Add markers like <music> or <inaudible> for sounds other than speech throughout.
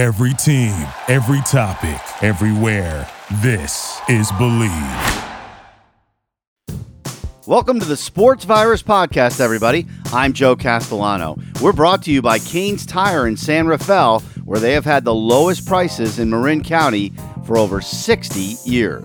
Every team, every topic, everywhere. This is Bleav. Welcome to the Sports Virus Podcast, everybody. I'm Joe Castellano. We're brought to you by Kane's Tire in San Rafael, where they have had the lowest prices in Marin County for over 60 years.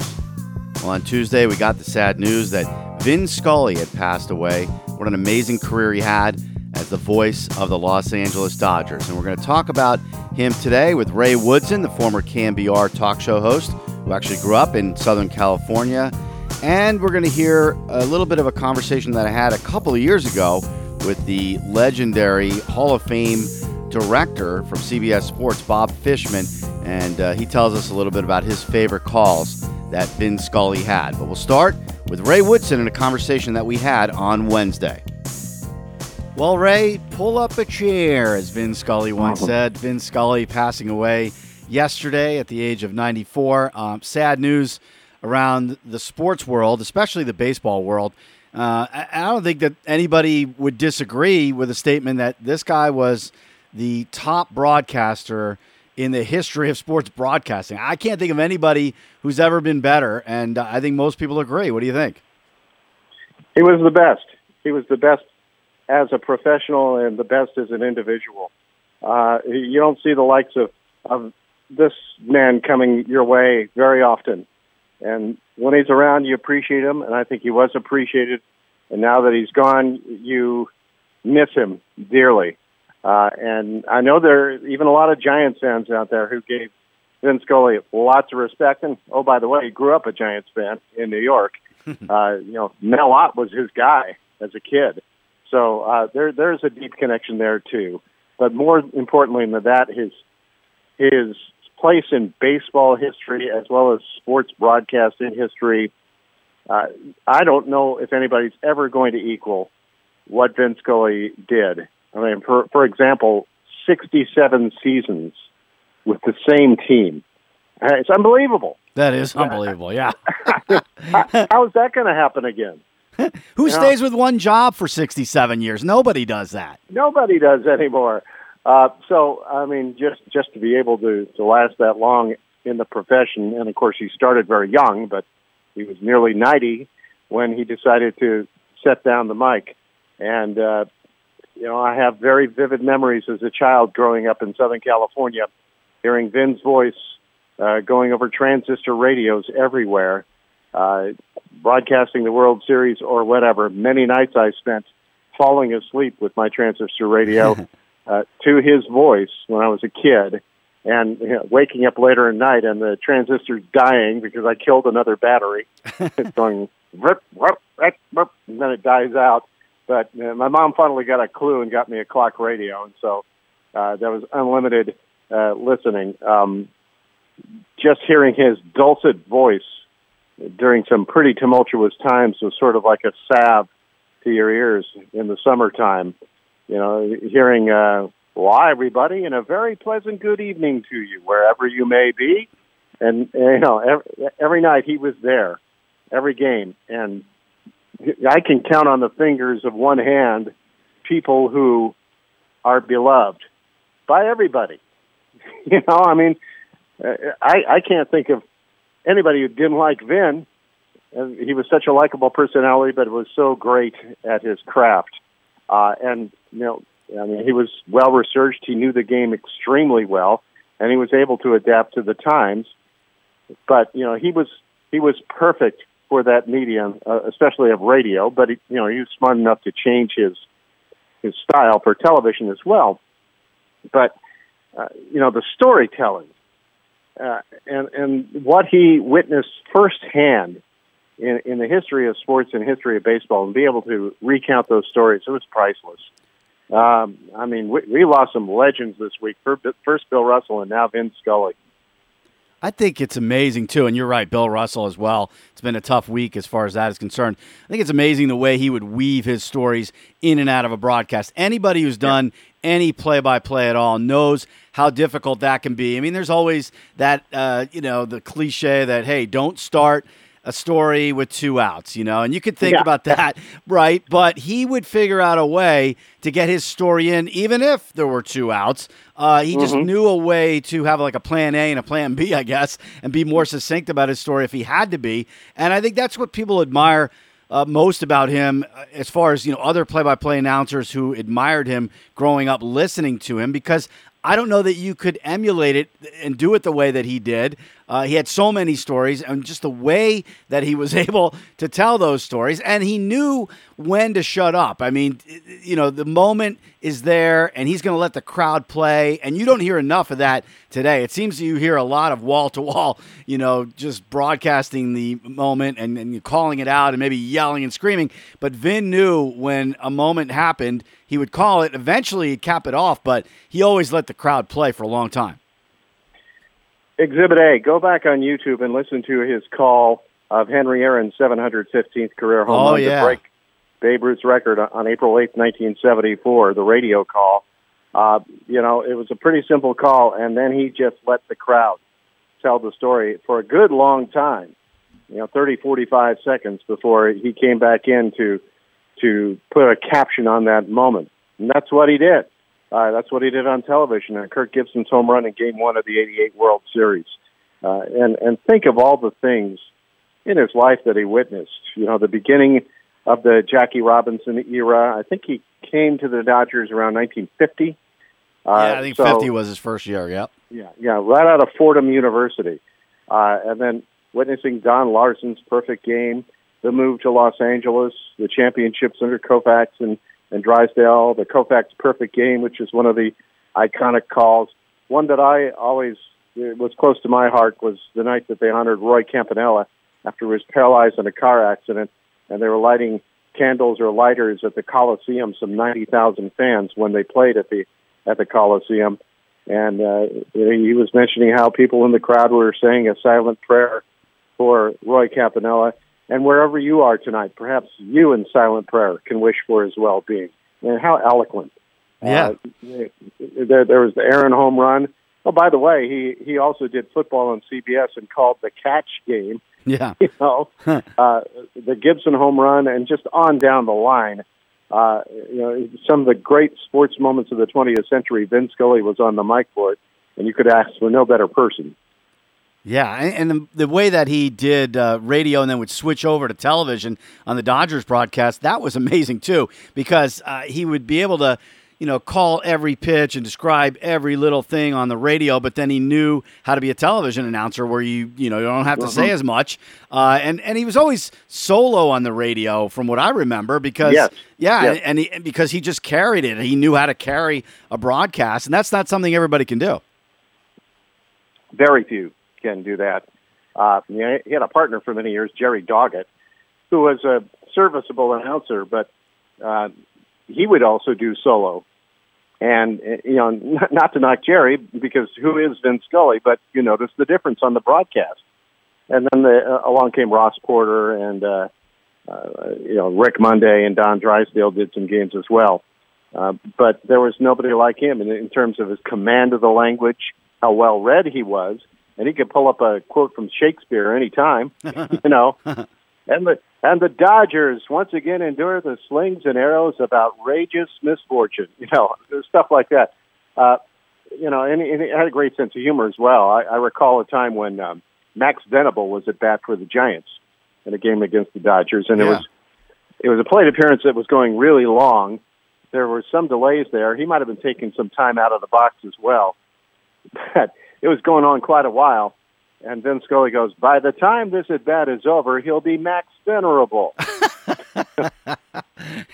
Well, on Tuesday, we got the sad news that Vin Scully had passed away. What an amazing career he had as the voice of the Los Angeles Dodgers. And we're going to talk about him today with Ray Woodson, the former KNBR talk show host who actually grew up in Southern California. And we're going to hear a little bit of a conversation that I had a couple of years ago with the legendary Hall of Fame director from CBS Sports, Bob Fishman. And uh, he tells us a little bit about his favorite calls that Vin Scully had. But we'll start with Ray Woodson in a conversation that we had on Wednesday. Well, Ray, pull up a chair, as Vin Scully once said. Vin Scully passing away yesterday at the age of 94. Um, sad news around the sports world, especially the baseball world. Uh, I, I don't think that anybody would disagree with a statement that this guy was the top broadcaster in the history of sports broadcasting. I can't think of anybody who's ever been better, and uh, I think most people agree. What do you think? He was the best. He was the best as a professional and the best as an individual. Uh, you don't see the likes of, of this man coming your way very often. And when he's around, you appreciate him, and I think he was appreciated. And now that he's gone, you miss him dearly. Uh, and I know there are even a lot of Giants fans out there who gave Vin Scully lots of respect. And oh, by the way, he grew up a Giants fan in New York. <laughs> uh, you know, Mel Ott was his guy as a kid. So uh, there, there's a deep connection there too. But more importantly than that, his his place in baseball history as well as sports broadcasting history. Uh, I don't know if anybody's ever going to equal what Vin Scully did. I mean, for for example, 67 seasons with the same team. It's unbelievable. That is unbelievable. Yeah. <laughs> How is that going to happen again? Who Yeah. stays with one job for 67 years? Nobody does that. Nobody does anymore. Uh, so, I mean, just just to be able to to last that long in the profession, and of course, he started very young, but he was nearly ninety when he decided to set down the mic. And uh, you know, I have very vivid memories as a child growing up in Southern California, hearing Vin's voice uh, going over transistor radios everywhere, uh, broadcasting the World Series or whatever. Many nights I spent falling asleep with my transistor radio <laughs> uh, to his voice when I was a kid, and you know, waking up later at night and the transistor's dying because I killed another battery. <laughs> it's going rip, rip, rip, rip, and then it dies out. But uh, my mom finally got a clue and got me a clock radio, and so uh, that was unlimited uh, listening. Um, just hearing his dulcet voice during some pretty tumultuous times was sort of like a salve to your ears in the summertime. You know, hearing, uh, hi, everybody, and a very pleasant good evening to you, wherever you may be. And, you know, every, every night he was there, every game. And I can count on the fingers of one hand people who are beloved by everybody. <laughs> You know, I mean, uh, I, I can't think of anybody who didn't like Vin. Uh, He was such a likable personality, but was so great at his craft. Uh, and you know, I mean, he was well researched. He knew the game extremely well, and he was able to adapt to the times. But you know, he was he was perfect for that medium, uh, especially of radio. But he, you know, he was smart enough to change his his style for television as well. But uh, you know, the storytelling uh, and and what he witnessed firsthand in in the history of sports and history of baseball, and be able to recount those stories, it was priceless. Um, I mean, we, we lost some legends this week. First, Bill Russell, and now Vin Scully. I think it's amazing too, and you're right, Bill Russell as well. It's been a tough week as far as that is concerned. I think it's amazing the way he would weave his stories in and out of a broadcast. Anybody who's done any play-by-play at all knows how difficult that can be. I mean, there's always that uh, you know the cliche that hey, don't start a story with two outs, you know, and you could think Yeah. about that, right? But he would figure out a way to get his story in, even if there were two outs. Uh, he just Mm-hmm. knew a way to have like a plan A and a plan B, I guess, and be more succinct about his story if he had to be. And I think that's what people admire uh, most about him, uh, as far as you know, other play-by-play announcers who admired him growing up, listening to him, because I don't know that you could emulate it and do it the way that he did. Uh, he had so many stories, and just the way that he was <laughs> able to tell those stories, and he knew when to shut up. I mean, you know, the moment is there, and he's going to let the crowd play, and you don't hear enough of that today. It seems you hear a lot of wall to wall, you know, just broadcasting the moment and, and calling it out, and maybe yelling and screaming. But Vin knew when a moment happened, he would call it. Eventually, he'd cap it off, but he always let the crowd play for a long time. Exhibit A. Go back on YouTube and listen to his call of Henry Aaron's 715th career home Oh, run yeah. to break Babe Ruth's record on April 8th, 1974. The radio call. Uh, you know, it was a pretty simple call, and then he just let the crowd tell the story for a good long time. You know, 30, 45 seconds before he came back in to to put a caption on that moment, and that's what he did. Uh, that's what he did on television. And Kirk Gibson's home run in Game One of the '88 World Series. Uh, and and think of all the things in his life that he witnessed. You know, the beginning of the Jackie Robinson era. I think he came to the Dodgers around 1950. Uh, yeah, I think so- 50 was his first year. Yep. yeah, yeah, right out of Fordham University, uh, and then witnessing Don Larsen's perfect game, the move to Los Angeles, the championships under Koufax and and Drysdale, the Koufax perfect game, which is one of the iconic calls. One that I always was close to my heart was the night that they honored Roy Campanella after he was paralyzed in a car accident, and they were lighting candles or lighters at the Coliseum. Some ninety thousand fans when they played at the at the Coliseum and uh, he was mentioning how people in the crowd were saying a silent prayer for Roy Campanella. And wherever you are tonight, perhaps you in silent prayer can wish for his well-being. And how eloquent! Yeah. Uh, there, there was the Aaron home run. Oh, by the way, he he also did football on CBS and called the catch game. Yeah. <laughs> You know, uh, the Gibson home run, and just on down the line. Uh, you know, some of the great sports moments of the 20th century. Vin Scully was on the mic for it, and you could ask for no better person. Yeah, and, the, the way that he did uh, radio and then would switch over to television on the Dodgers broadcast, that was <laughs> amazing too, because uh, he would be able to, you know, call every pitch and describe every little thing on the radio, but then he knew how to be a television announcer where you, you know, you don't have to say as much. Uh, and and he was always solo on the radio, from what I remember, because Yes. yeah, Yes. and, he, and because he just carried it, he knew how to carry a broadcast, and that's not something everybody can do. Very few can do that. Uh, you know, he had a partner for many years, Jerry Doggett, who was a serviceable announcer, but uh, he would also do solo. And you know, not, to knock Jerry because who is Vin Scully, but you notice the difference on the broadcast. And then the, uh, along came Ross Porter and uh, uh, you know Rick Monday and Don Drysdale did some games as well. Uh, but there was nobody like him in, in terms of his command of the language, how well read he was, and he could pull up a quote from Shakespeare anytime, <laughs> you know. And the and the Dodgers once again endure the slings and arrows of outrageous misfortune, you know, <laughs> stuff like that. Uh, you know, and, and he had a great sense of humor as well. I, I recall a time when um, Max Venable was at bat for the Giants in a game against the Dodgers, and it was it was a plate appearance that was going really long. There were some delays there. He might have been taking some time out of the box as well. <laughs> But it was going on quite a while. And Vin Scully goes, By the time this at bat is over, he'll be Max Venerable. <laughs>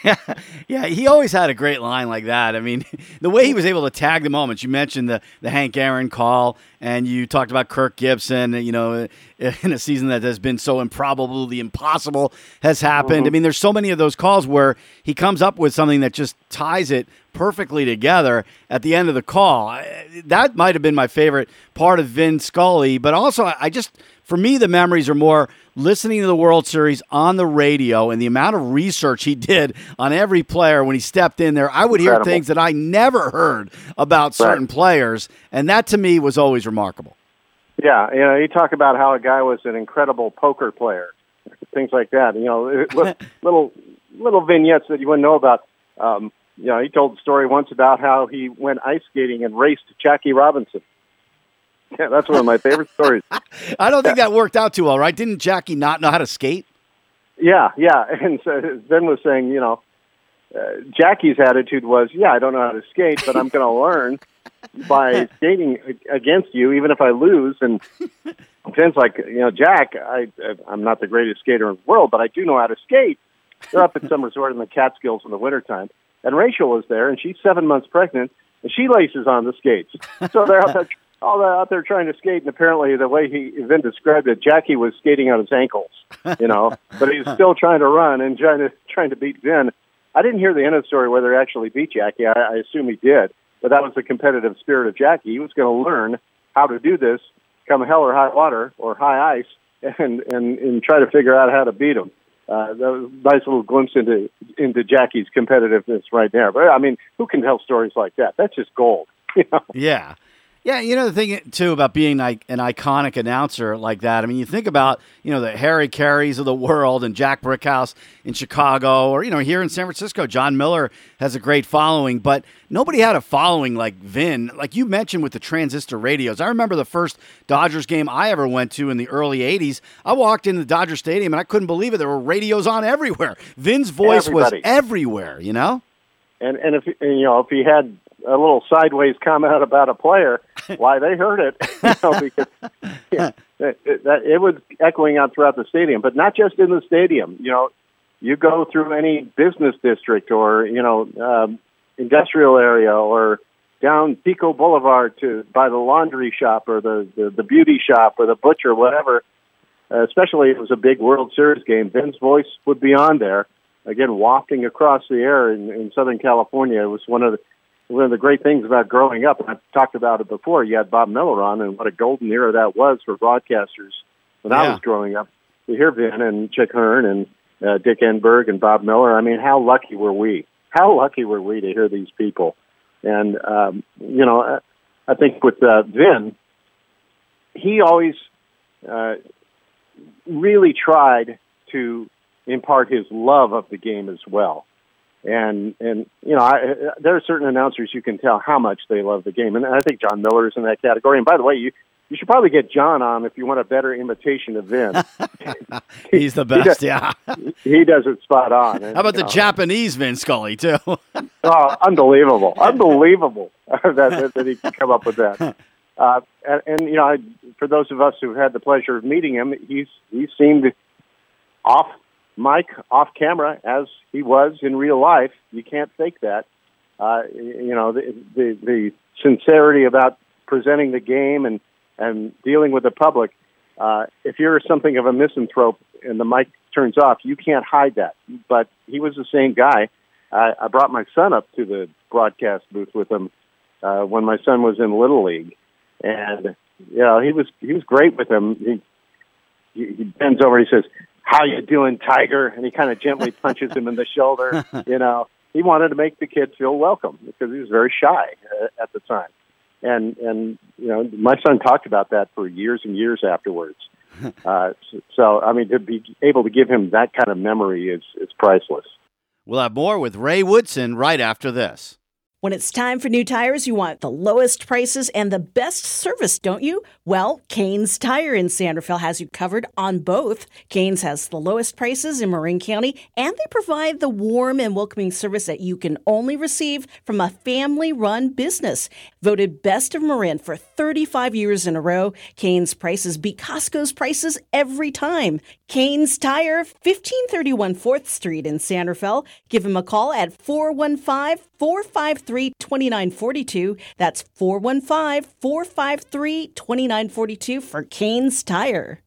yeah, <laughs> yeah, he always had a great line like that. I mean, <laughs> the way he was able to tag the moments. You mentioned the the Hank Aaron call, and you talked about Kirk Gibson. You know, <laughs> in a season that has been so improbable, the impossible has happened. I mm-hmm. mean, there's so many of those calls where he comes up with something that just ties it perfectly together at the end of the call. That might have been my favorite part of Vin Scully, but also I just for me, the memories are more listening to the World Series on the radio and the amount of research he did on every player when he stepped in there. I would hear Incredible. things that I never heard about certain players, and that to me was always remarkable. Yeah, you know, you talk about how a guy was an incredible poker player. things like that. You know, <laughs> little little vignettes that you wouldn't know about. Um, you know, he told the story once about how he went ice skating and raced Jackie Robinson. <laughs> Yeah, that's one of my favorite stories. <laughs> I don't think that worked out too well, right? Didn't Jackie not know how to skate? Yeah, yeah. <laughs> And so Vin was saying, you know, uh, Jackie's attitude was, yeah, I don't know how to skate, but I'm going to learn by skating against you, even if I lose. And Vin's like, you know, Jack, I, I'm not the greatest skater in the world, but I do know how to skate. They're up at some resort in the Catskills in the wintertime. And Rachel was there, and she's seven months pregnant, and she laces on the skates. So they're out there, all out there trying to skate, and apparently the way he then described it, Jackie was skating on his ankles, you know, <laughs> but he's still trying to run and trying to trying to beat Vin. I didn't hear the end of the story whether he actually beat Jackie. I, I assume he did, but that was the competitive spirit of Jackie. He was going to learn how to do this, come hell or high water or high ice, and and and try to figure out how to beat him uh, that was a nice little glimpse into into Jackie's competitiveness right there. But I mean, who can tell stories like that? That's just gold. <laughs> You know? Yeah. Yeah, you know the thing too about being like an iconic announcer like that. I mean, you think about you know the Harry Careys of the world and Jack Brickhouse in Chicago, or you know here in San Francisco, Jon Miller has a great following, but nobody had a following like Vin. Like you mentioned with the transistor radios, I remember the first Dodgers game I ever went to in the early '80s. I walked into the Dodger Stadium and I couldn't believe it. There were radios on everywhere. Vin's voice Everybody. was everywhere. You know. And and if and, you know if he had a little sideways comment <laughs> about a player, why they heard it, <laughs> you know, because yeah, it, it, it was echoing out throughout the stadium, but not just in the stadium. You know, you go through any business district or you know um, industrial area or down Pico Boulevard to by the laundry shop or the the, the beauty shop or the butcher, whatever. Uh, especially if it was a big World Series game, Vin's voice would be on there. Again, wafting across the air in, in Southern California. It was one of the one of the great things about growing up, and I've talked about it before, you had Bob Miller on, and what a golden era that was for broadcasters when Yeah. I was growing up. To hear Vin and Chick Hearn and uh, Dick Enberg and Bob Miller, I mean, how lucky were we? How lucky were we to hear these people? And, um, you know, I, I think with uh, Vin, he always uh, really tried to impart his love of the game as well and and you know I, there are certain announcers you can tell how much they love the game, and I think Jon Miller is in that category. And by the way, you you should probably get John on if you want a better imitation of Vin. <laughs> He's the <laughs> He does- best. Yeah. he does it spot on. And, How about the know, Japanese Vin Scully too? <laughs> Oh, unbelievable, unbelievable that, that, that he can come up with that. Uh, and, and you know, I, for those of us who've had the pleasure of meeting him, he's he seemed off mic, off camera, as he was in real life. You can't fake that. Uh, you know, the, the the sincerity about presenting the game and and dealing with the public. Uh, if you're something of a misanthrope and the mic turns off, you can't hide that. But he was the same guy. I, I brought my son up to the broadcast booth with him uh, when my son was in little league, and you know he was he was great with him. He he, he bends over, he says, "How you doing, Tiger?" And he kind of gently <laughs> punches him in the shoulder. <laughs> You know, he wanted to make the kid feel welcome because he was very shy uh, at the time. And and you know, my son talked about that for years and years afterwards. <laughs> Uh, so, so, I mean, to be able to give him that kind of memory is is priceless. We'll have more with Ray Woodson right after this. When it's time for new tires, you want the lowest prices and the best service, don't you? Well, Kane's Tire in San Rafael has you covered on both. Kane's has the lowest prices in Marin County, and they provide the warm and welcoming service that you can only receive from a family run business. Voted best of Marin for 35 years in a row, Kane's prices beat Costco's prices every time. Kane's Tire, 1531 4th Street in San Rafael. Give him a call at 415 453 2942. That's 415 453 2942 for Kane's Tire.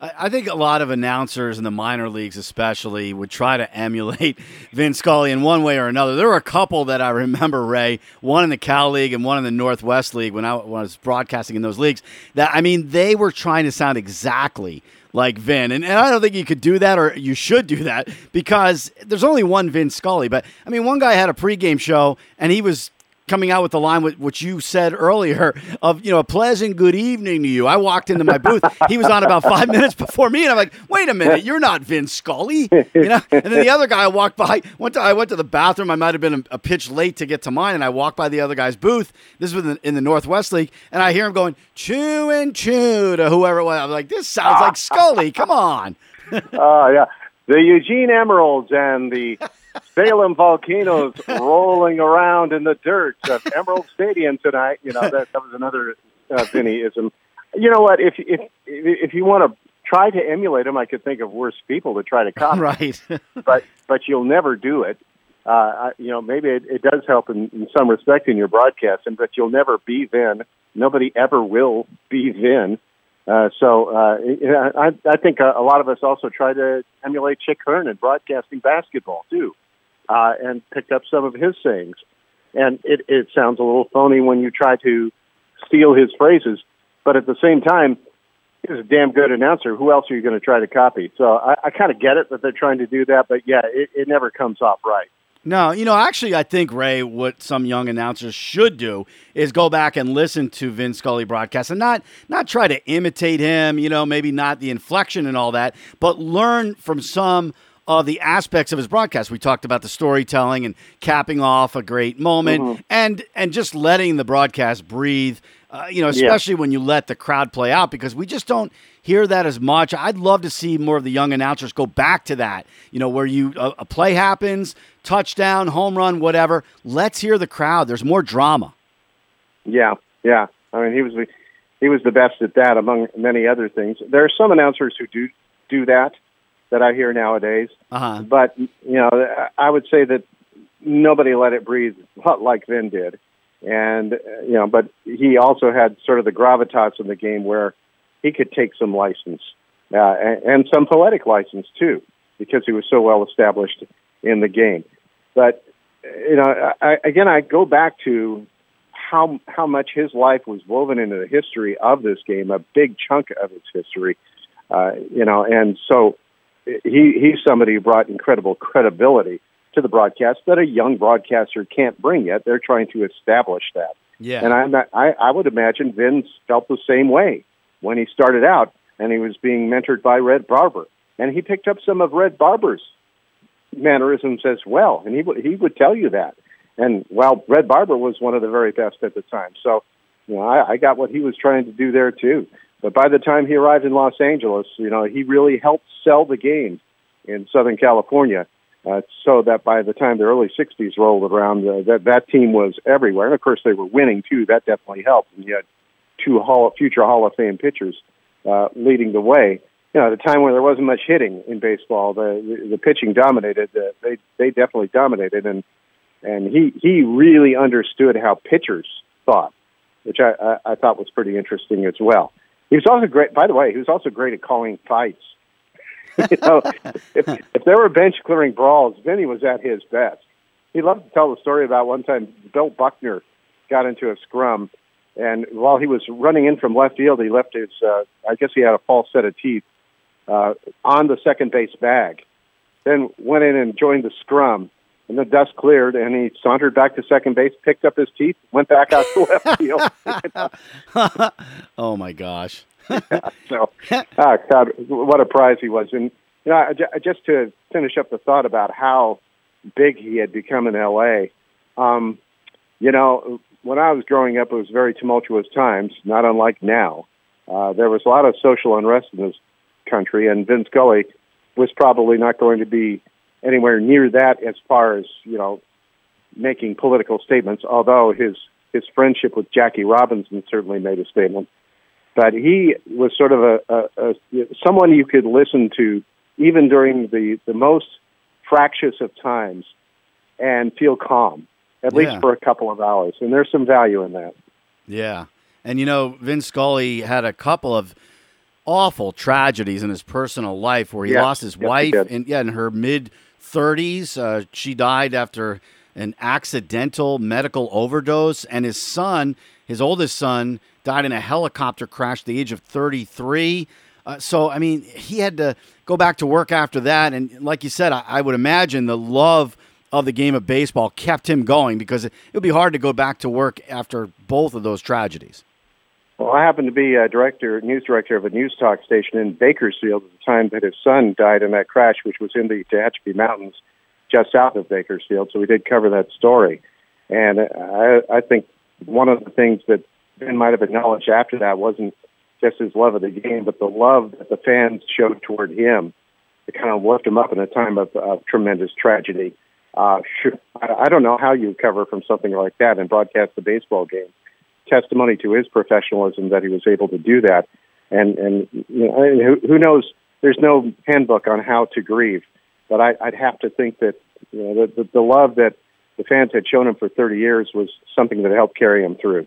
I think a lot of announcers in the minor leagues, especially, would try to emulate <laughs> Vin Scully in one way or another. There were a couple that I remember, Ray, one in the Cal League and one in the Northwest League when I was broadcasting in those leagues. That I mean, they were trying to sound exactly like Vin, and, and I don't think you could do that or you should do that because there's only one Vin Scully. But I mean, one guy had a pregame show and he was coming out with the line which you said earlier of you know a pleasant good evening to you. I walked into my booth. he was on about five <laughs> minutes before me, and I'm like, wait a minute, you're not Vin Scully, you know. And then the other guy I walked by. Went to I went to the bathroom. I might have been a, a pitch late to get to mine, and I walked by the other guy's booth. This was in the, in the Northwest League, and I hear him going chew and chew to whoever it was. I'm like, this sounds like Scully. Come on. Oh <laughs> uh, yeah, the Eugene Emeralds and the Salem Volcanoes rolling around in the dirt of Emerald Stadium tonight. You know that, that was another uh, Vinnyism. You know what? If if if you want to try to emulate them, I could think of worse people to try to copy. <laughs> Right. but but you'll never do it. Uh, you know, maybe it, it does help in, in some respect in your broadcasting, but you'll never be Vin. Nobody ever will be Vin. Uh, so uh, I, I think a, a lot of us also try to emulate Chick Hearn in broadcasting basketball too uh, and picked up some of his sayings. And it, it sounds a little phony when you try to steal his phrases, but at the same time, he's a damn good announcer. Who else are you going to try to copy? So I, I kind of get it that they're trying to do that, but yeah, it, it never comes off right. No, you know, actually, I think Ray, what some young announcers should do is go back and listen to Vin Scully broadcast and not not try to imitate him. You know, maybe not the inflection and all that, but learn from some of the aspects of his broadcast. We talked about the storytelling and capping off a great moment, mm-hmm. and and just letting the broadcast breathe. Uh, you know, especially yeah. when you let the crowd play out, because we just don't hear that as much. I'd love to see more of the young announcers go back to that. You know, where you a, a play happens, touchdown, home run, whatever. Let's hear the crowd. There's more drama. Yeah, yeah. I mean, he was the he was the best at that, among many other things. There are some announcers who do do that that I hear nowadays. Uh-huh. But you know, I would say that nobody let it breathe like Vin did, and you know, but he also had sort of the gravitas in the game where he could take some license uh, and, and some poetic license too, because he was so well established in the game. But you know, I, again, I go back to how how much his life was woven into the history of this game, a big chunk of its history. Uh, you know, and so he he's somebody who brought incredible credibility to the broadcast that a young broadcaster can't bring yet. They're trying to establish that. Yeah. And I'm not, I I would imagine Vince felt the same way when he started out and he was being mentored by Red Barber, and he picked up some of Red Barber's mannerisms as well, and he would he would tell you that. And while Red Barber was one of the very best at the time, so you know I, I got what he was trying to do there too. But by the time he arrived in Los Angeles, you know, he really helped sell the game in Southern California. Uh, so that by the time the early '60s rolled around, uh, that that team was everywhere, and of course they were winning too. That definitely helped. And you had two Hall, future Hall of Fame pitchers uh, leading the way. You know, at a time when there wasn't much hitting in baseball, the the, the pitching dominated. Uh, they they definitely dominated, and and he he really understood how pitchers thought, which I I, I thought was pretty interesting as well. He was also great. By the way, he was also great at calling fights. <laughs> you know, if, if there were bench clearing brawls, Vinny was at his best. He loved to tell the story about one time Bill Buckner got into a scrum, and while he was running in from left field, he left his, uh, I guess he had a false set of teeth, uh, on the second base bag. Then went in and joined the scrum, and the dust cleared, and he sauntered back to second base, picked up his teeth, went back out to <laughs> left field. <laughs> oh my gosh! yeah, <laughs> so, ah, God, what a prize he was! And you know, just to finish up the thought about how big he had become in L.A. Um, you know, when I was growing up, it was very tumultuous times, not unlike now. Uh, there was a lot of social unrest in this country, and Vin Scully was probably not going to be anywhere near that as far as you know making political statements. Although his his friendship with Jackie Robinson certainly made a statement, but he was sort of a, a, a someone you could listen to even during the the most fractious of times and feel calm at yeah. least for a couple of hours. And there's some value in that. Yeah, and you know Vin Scully had a couple of awful tragedies in his personal life where he yes. lost his yes, wife and yeah in her mid 30s. Uh, she died after an accidental medical overdose, and his son, his oldest son, died in a helicopter crash at the age of 33. Uh, so, I mean, he had to go back to work after that. And like you said, I, I would imagine the love of the game of baseball kept him going because it would be hard to go back to work after both of those tragedies. Well, I happened to be a director, news director of a news talk station in Bakersfield at the time that his son died in that crash, which was in the Tehachapi Mountains, just south of Bakersfield. So we did cover that story, and I, I think one of the things that Vin might have acknowledged after that wasn't just his love of the game, but the love that the fans showed toward him to kind of lift him up in a time of, of tremendous tragedy. Uh, sure, I, I don't know how you cover from something like that and broadcast the baseball game. Testimony to his professionalism that he was able to do that, and and you know, who, who knows? There's no handbook on how to grieve, but I, I'd have to think that you know the, the, the love that the fans had shown him for 30 years was something that helped carry him through.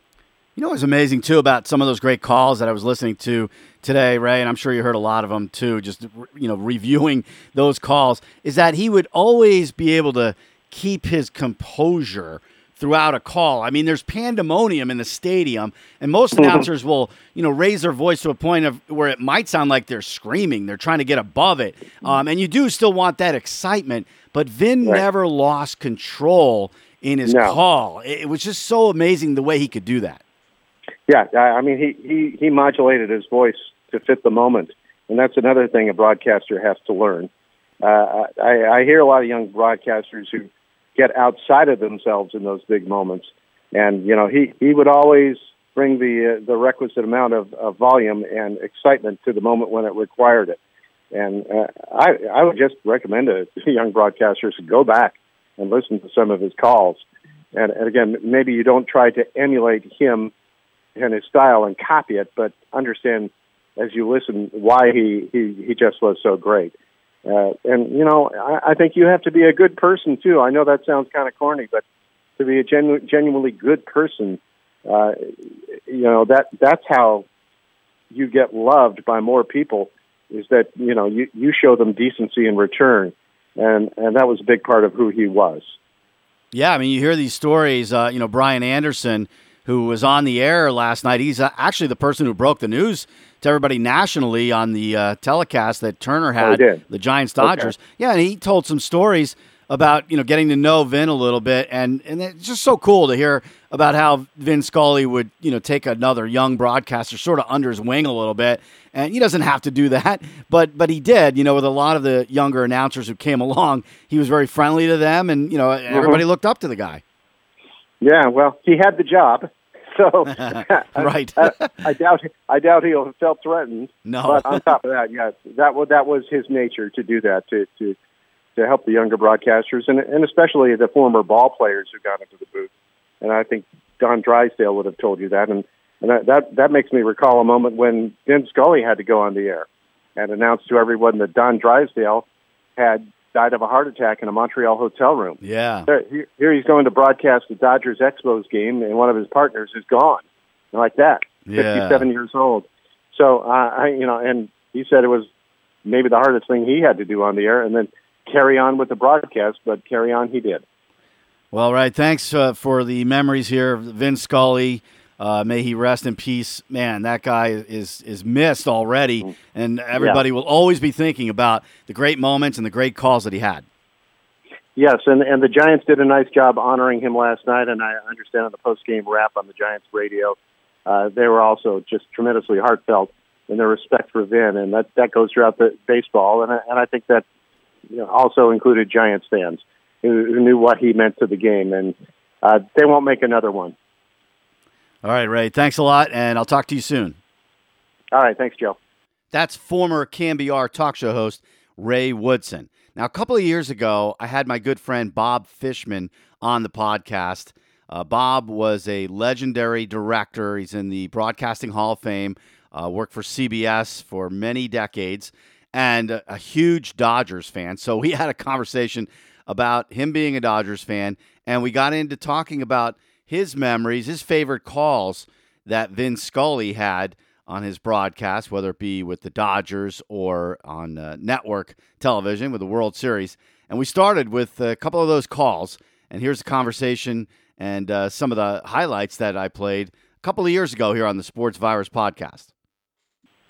You know what's amazing too about some of those great calls that I was listening to today, Ray, and I'm sure you heard a lot of them too. Just you know, reviewing those calls is that he would always be able to keep his composure throughout a call. I mean, there's pandemonium in the stadium, and most mm-hmm. announcers will, you know, raise their voice to a point of where it might sound like they're screaming. They're trying to get above it, um, and you do still want that excitement. But Vin right. never lost control in his no. call. It was just so amazing the way he could do that. Yeah, I mean, he, he, he modulated his voice to fit the moment. And that's another thing a broadcaster has to learn. Uh, I, I hear a lot of young broadcasters who get outside of themselves in those big moments. And, you know, he, he would always bring the, uh, the requisite amount of, of volume and excitement to the moment when it required it. And uh, I, I would just recommend to <laughs> young broadcasters to go back and listen to some of his calls. And, and again, maybe you don't try to emulate him and his style and copy it, but understand as you listen why he he he just was so great. Uh, and you know, I, I think you have to be a good person too. I know that sounds kind of corny, but to be a genu- genuinely good person, uh, you know that that's how you get loved by more people. Is that you know you you show them decency in return, and and that was a big part of who he was. Yeah, I mean, you hear these stories. Uh, you know, Brian Anderson who was on the air last night. He's uh, actually the person who broke the news to everybody nationally on the uh, telecast that Turner oh, had, oh, the Giants Dodgers. Okay. Yeah, and he told some stories about you know getting to know Vin a little bit, and and it's just so cool to hear about how Vin Scully would you know take another young broadcaster sort of under his wing a little bit, and he doesn't have to do that, but but he did. You know, with a lot of the younger announcers who came <laughs> along, he was very friendly to them, and you know everybody mm-hmm. looked up to the guy. Yeah, well, he had the job, <laughs> so <laughs> right. I, <laughs> I, I, doubt I doubt he felt threatened. No, but on top of that, yes, that was that was his nature to do that to to to help the younger broadcasters and and especially the former ball players who got into the booth. And I think Don Drysdale would have told you that, and and that that, that makes me recall a moment when Vin Scully had to go on the air and announce to everyone that Don Drysdale had died of a heart attack in a Montreal hotel room. Yeah. Here, here he's going to broadcast the Dodgers Expos game, and one of his partners is gone, like that. Yeah. Fifty-seven years old. So uh, I, you know, and he said it was maybe the hardest thing he had to do on the air, and then carry on with the broadcast. But carry on, he did. Well, right. Thanks uh, for the memories here, Vin Scully. Uh, may he rest in peace. Man, that guy is is missed already, mm. and everybody yeah. will always be thinking about the great moments and the great calls that he had. Yes, and and the Giants did a nice job honoring him last night, and I understand on the post game wrap on the Giants radio, uh, they were also just tremendously heartfelt in their respect for Vin, and that that goes throughout the baseball, and and I think that you know, also included Giants fans who, who knew what he meant to the game, and uh, they won't make another one. All right, Ray. Thanks a lot, and I'll talk to you soon. All right. Thanks, Joe. That's former KNBR talk show host Ray Woodson. Now, a couple of years ago, I had my good friend Bob Fishman on the podcast. Uh, Bob was a legendary director. He's in the Broadcasting Hall of Fame, uh, worked for CBS for many decades, and a, a huge Dodgers fan. So we <laughs> had a conversation about him being a Dodgers fan, and we got into talking about – his memories, his favorite calls that Vin Scully had on his broadcast, whether it be with the Dodgers or on uh, network television with the World Series. And we started with a couple of those calls. And here's a conversation and uh, some of the highlights that I played a couple of years ago here on the Sports Virus podcast.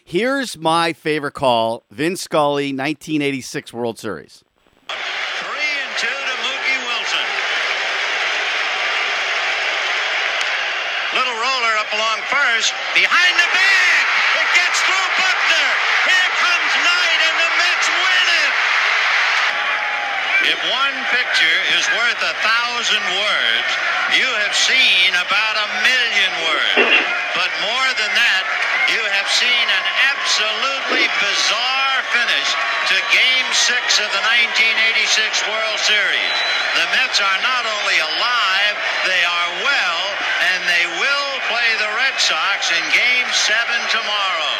Here's my favorite call Vin Scully, 1986 World Series. Three and two to Mookie Wilson. Behind the bag. It gets through Buckner. Here comes Knight, and the Mets win it. If one picture is worth a thousand words, you have seen about a million words. But more than that, you have seen an absolutely bizarre finish to Game 6 of the 1986 World Series. The Mets are not only alive, they are well, and they will play the Red Sox in Game 7 tomorrow.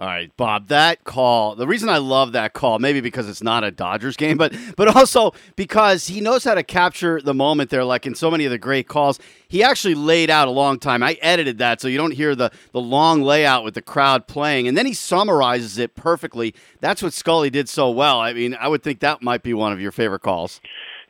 All right, Bob, that call. The reason I love that call, maybe because it's not a Dodgers game, but but also because he knows how to capture the moment there, like in so many of the great calls. He actually laid out a long time. I edited that so you don't hear the the long layout with the crowd playing, and then he summarizes it perfectly. That's what Scully did so well. I mean, I would think that might be one of your favorite calls.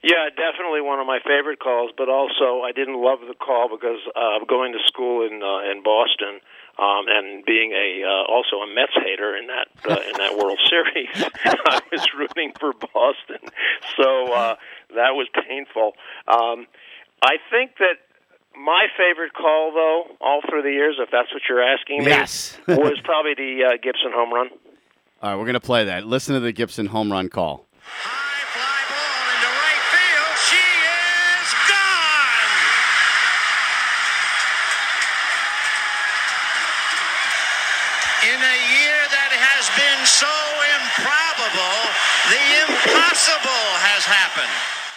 Yeah, definitely one of my favorite calls. But also, I didn't love the call because uh, going to school in uh, in Boston um, and being a uh, also a Mets hater in that uh, in that World <laughs> Series, <laughs> I was rooting for Boston, so uh, that was painful. Um, I think that my favorite call, though, all through the years, if that's what you're asking me, Yes. <laughs> was probably the uh, Gibson home run. All right, we're gonna play that. Listen to the Gibson home run call.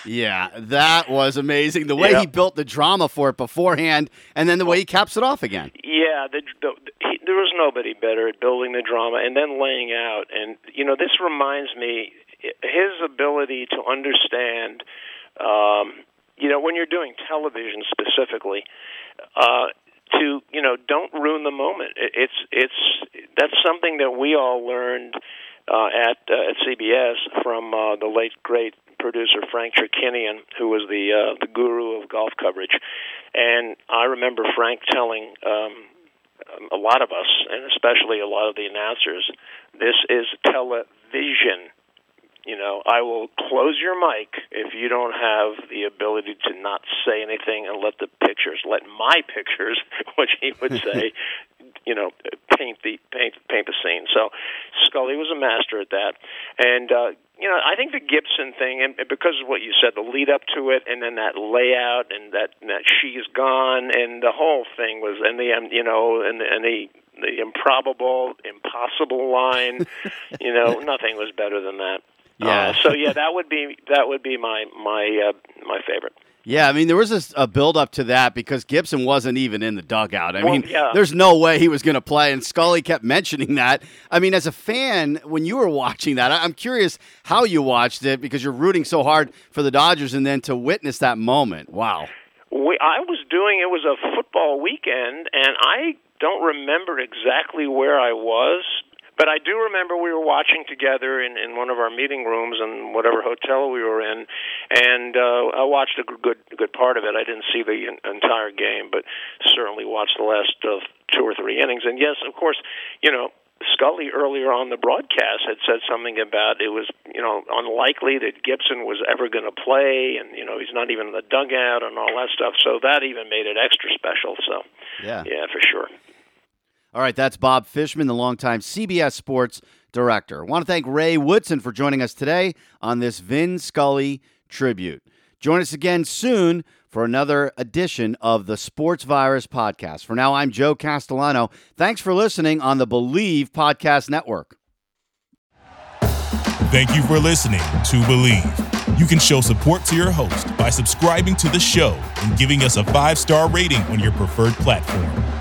Yeah, that was amazing. The way Yeah. he built the drama for it beforehand, and then the way he caps it off again. Yeah, the, the, he, there was nobody better at building the drama and then laying out. And you know, this reminds me his ability to understand. Um, you know, when you're doing television specifically, uh, to you know, don't ruin the moment. It, it's it's that's something that we all learned uh, at uh, at CBS from uh, the late great producer Frank Chirkinian, who was the uh, the guru of golf coverage. And I remember Frank telling um, a lot of us, and especially a lot of the announcers, this is television. You know, I will close your mic if you don't have the ability to not say anything and let the pictures, let my <laughs> pictures, <laughs> which he would say, <laughs> you know, paint the paint paint the scene. So Scully was a master at that, and uh, you know, I think the Gibson thing, and because of what you said, the lead up to it, and then that layout, and that that she's gone, and the whole thing was, and the um, you know, and the, and the the improbable, impossible line, <laughs> you know, nothing was better than that. Yeah. Uh, so yeah, that would be that would be my my uh, my favorite. Yeah, I mean, there was a, a build up to that because Gibson wasn't even in the dugout. I Well, mean, yeah. there's no way he was going to play, and Scully kept mentioning that. I mean, as a fan, when you were watching that, I'm curious how you watched it because you're rooting so hard for the Dodgers, and then to witness that moment. Wow. We, I was doing it was a football weekend, and I don't remember exactly where I was, but I do remember we were watching together in in one of our meeting rooms in whatever hotel we were in, and uh, I watched a good good part of it. I didn't see the entire game, but certainly watched the last uh, two or three innings. And yes, of course, you know. Scully earlier on the broadcast had said something about it was you know unlikely that Gibson was ever going to play, and you know he's not even in the dugout and all that stuff. So that even made it extra special. So Yeah. yeah, for sure. All right, that's Bob Fishman, the longtime CBS Sports director. I want to thank Ray Woodson for joining us today on this Vin Scully tribute. Join us again soon for another edition of the Sports Virus podcast. For now, I'm Joe Castellano. Thanks for listening on the Bleav Podcast Network. Thank you for listening to Bleav. You can show support to your host by subscribing to the show and giving us a five star rating on your preferred platform.